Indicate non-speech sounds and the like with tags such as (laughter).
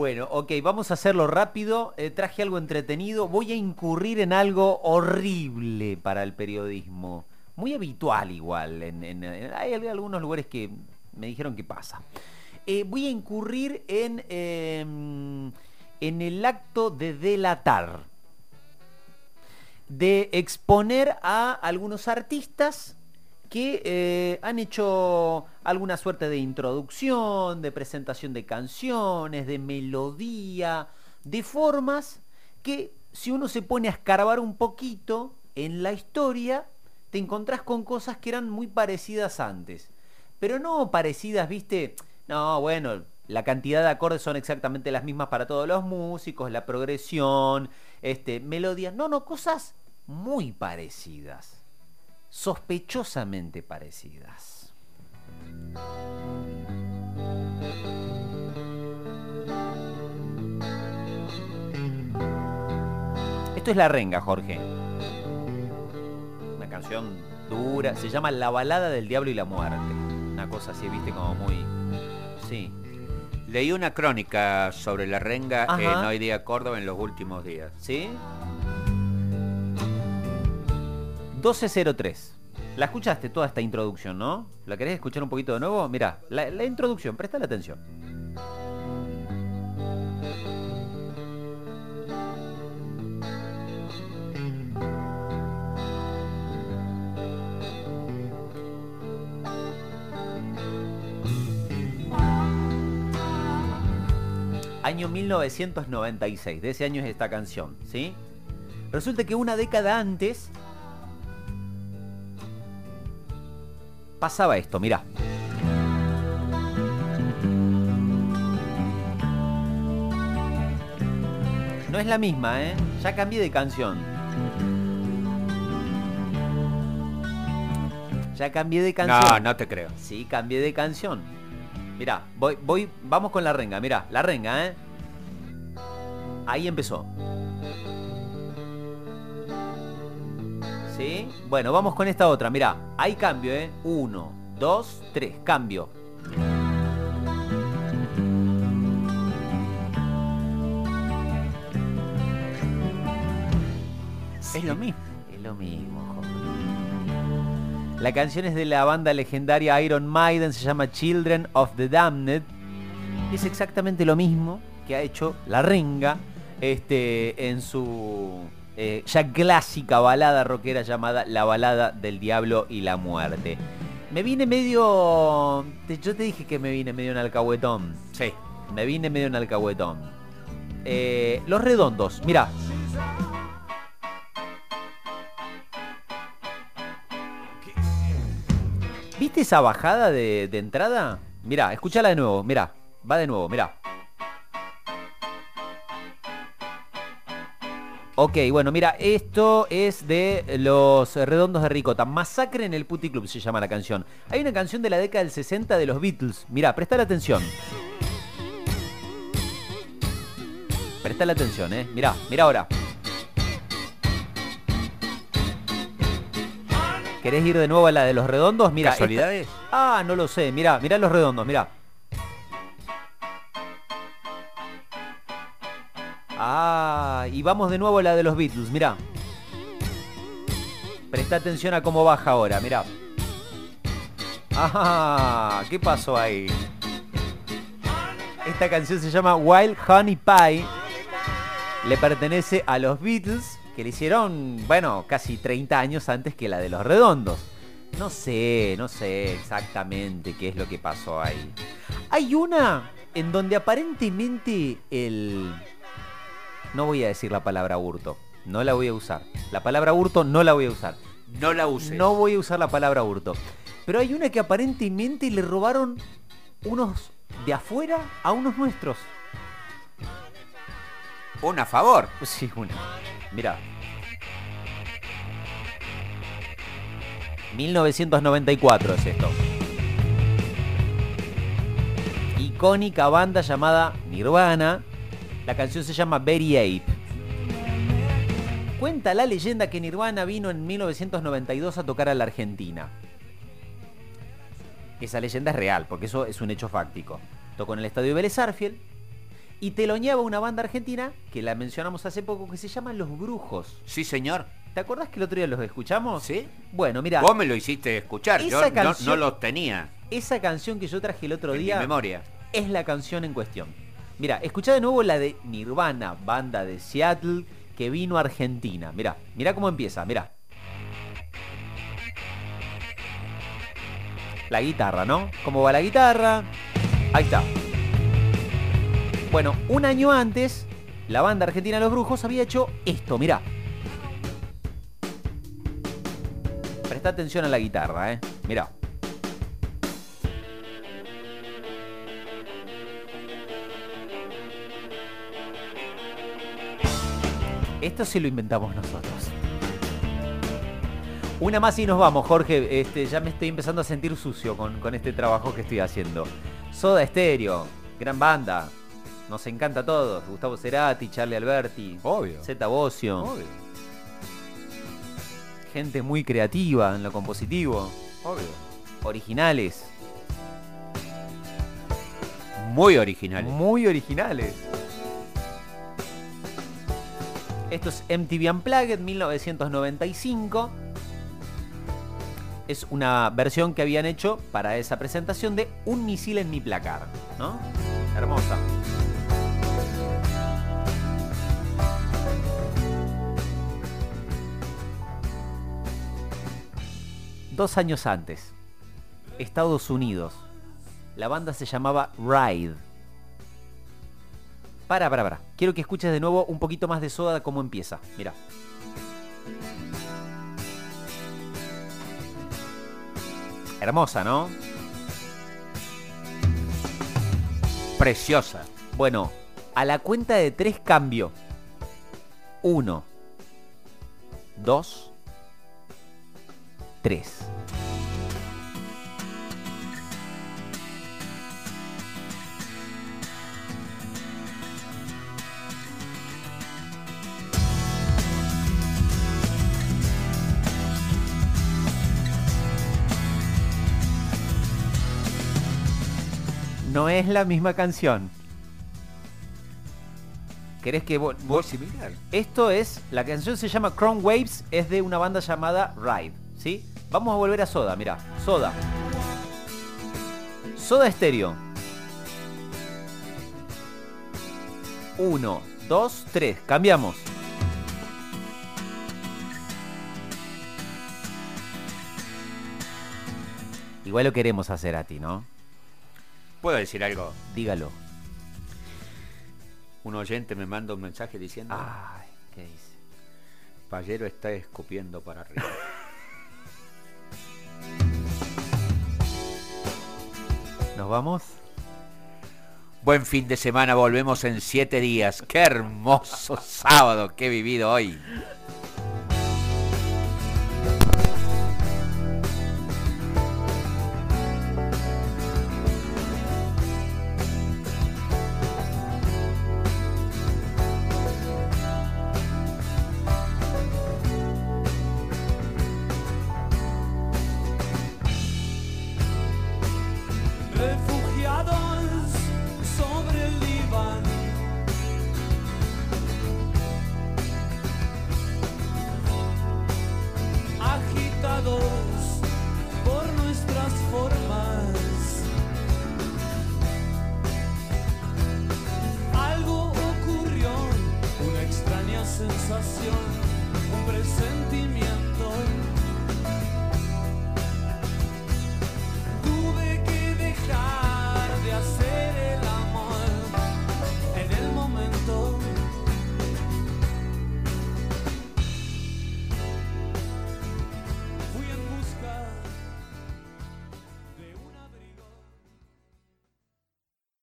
Bueno, ok, vamos a hacerlo rápido. Eh, traje algo entretenido. Voy a incurrir en algo horrible para el periodismo. Muy habitual igual. En, hay algunos lugares que me dijeron que pasa. Eh, voy a incurrir en, em, en el acto de delatar. De exponer a algunos artistas que eh, han hecho alguna suerte de introducción, de presentación de canciones, de melodía, de formas que si uno se pone a escarbar un poquito en la historia, te encontrás con cosas que eran muy parecidas antes. Pero no parecidas, viste, no, bueno, la cantidad de acordes son exactamente las mismas para todos los músicos, la progresión, este, melodía, no, no, cosas muy parecidas sospechosamente parecidas. Esto es La Renga, Jorge. Una canción dura, se llama La balada del diablo y la muerte. Una cosa así, viste, como muy... Sí. Leí una crónica sobre La Renga en Hoy Día Córdoba en los últimos días. ¿Sí? 1203. La escuchaste toda esta introducción, ¿no? ¿La querés escuchar un poquito de nuevo? Mira, la, introducción, presta la atención. Año 1996, de ese año es esta canción, ¿sí? Resulta que una década antes pasaba esto, mirá. No es la misma, ¿eh? Ya cambié de canción. Ya cambié de canción. No, no te creo. Sí, cambié de canción. Mirá, voy, voy, vamos con la renga, mirá, la renga, ¿eh? Ahí empezó. Bueno, vamos con esta otra. Mirá, hay cambio, ¿eh? Uno, dos, tres, cambio. Es lo mismo. Es lo mismo, La canción es de la banda legendaria Iron Maiden, se llama Children of the Damned. Es exactamente lo mismo que ha hecho La Renga este, en su eh, ya clásica balada rockera llamada La balada del diablo y la muerte. Me vine medio... Yo te dije que me vine medio en alcahuetón. Sí. Me vine medio en alcahuetón. Eh, los redondos, mira. ¿Viste esa bajada de, de entrada? Mira, escúchala de nuevo, mira. Va de nuevo, mira. Ok, bueno, mira, esto es de Los Redondos de Ricota. Masacre en el Puti Club se llama la canción. Hay una canción de la década del 60 de los Beatles. Mira, presta la atención. Presta la atención, eh. Mira, mira ahora. ¿Querés ir de nuevo a la de los redondos? Mira. ¿Casualidades? Ah, no lo sé. Mira, mira los redondos, mira. Ah, y vamos de nuevo a la de los Beatles, mirá. Presta atención a cómo baja ahora, mirá. Ah, ¿qué pasó ahí? Esta canción se llama Wild Honey Pie. Le pertenece a los Beatles, que le hicieron, bueno, casi 30 años antes que la de los Redondos. No sé, no sé exactamente qué es lo que pasó ahí. Hay una en donde aparentemente el no voy a decir la palabra hurto. No la voy a usar. La palabra hurto no la voy a usar. No la uses. No voy a usar la palabra hurto. Pero hay una que aparentemente le robaron unos de afuera a unos nuestros. ¿Una a favor? Sí, una. Mira. 1994 es esto. Icónica banda llamada Nirvana la canción se llama Very Ape. Cuenta la leyenda que Nirvana vino en 1992 a tocar a la Argentina. Esa leyenda es real, porque eso es un hecho fáctico. Tocó en el estadio Vélez Arfiel y teloneaba una banda argentina que la mencionamos hace poco que se llama Los Brujos. Sí, señor. ¿Te acordás que el otro día los escuchamos? Sí. Bueno, mira. Vos me lo hiciste escuchar, yo no, los tenía. Esa canción que yo traje el otro en día. Mi memoria. Es la canción en cuestión. Mira, escucha de nuevo la de Nirvana, banda de Seattle que vino a Argentina. Mira, mira cómo empieza, mira. La guitarra, ¿no? ¿Cómo va la guitarra? Ahí está. Bueno, un año antes, la banda argentina Los Brujos había hecho esto, mira. Presta atención a la guitarra, ¿eh? Mira. Esto sí lo inventamos nosotros. Una más y nos vamos, Jorge. Este, ya me estoy empezando a sentir sucio con, con este trabajo que estoy haciendo. Soda Stereo, gran banda, nos encanta a todos. Gustavo Cerati, Charlie Alberti. Obvio. Zeta Bocio. Obvio. Gente muy creativa en lo compositivo. Obvio. Originales. Muy originales. Muy originales. Esto es MTV Unplugged 1995. Es una versión que habían hecho para esa presentación de Un misil en mi placar, ¿no? Hermosa. Dos años antes, Estados Unidos. La banda se llamaba Ride. Para, para, para. Quiero que escuches de nuevo un poquito más de Soda cómo empieza. Mira. Hermosa, ¿no? Preciosa. Bueno, a la cuenta de tres cambio. Uno. Dos. 3. No es la misma canción. ¿Querés que vos, similar? Esto es, la canción se llama Crown Waves, es de una banda llamada Ride, ¿sí? Vamos a volver a Soda, mira. Soda. Soda estéreo. Uno, dos, tres. Cambiamos. Igual lo queremos hacer a ti, ¿no? ¿Puedo decir algo? Dígalo. Un oyente me manda un mensaje diciendo... Ay, ¿qué dice? Pallero está escupiendo para arriba. (laughs) ¿Nos vamos? Buen fin de semana, volvemos en siete días. Qué hermoso sábado que he vivido hoy.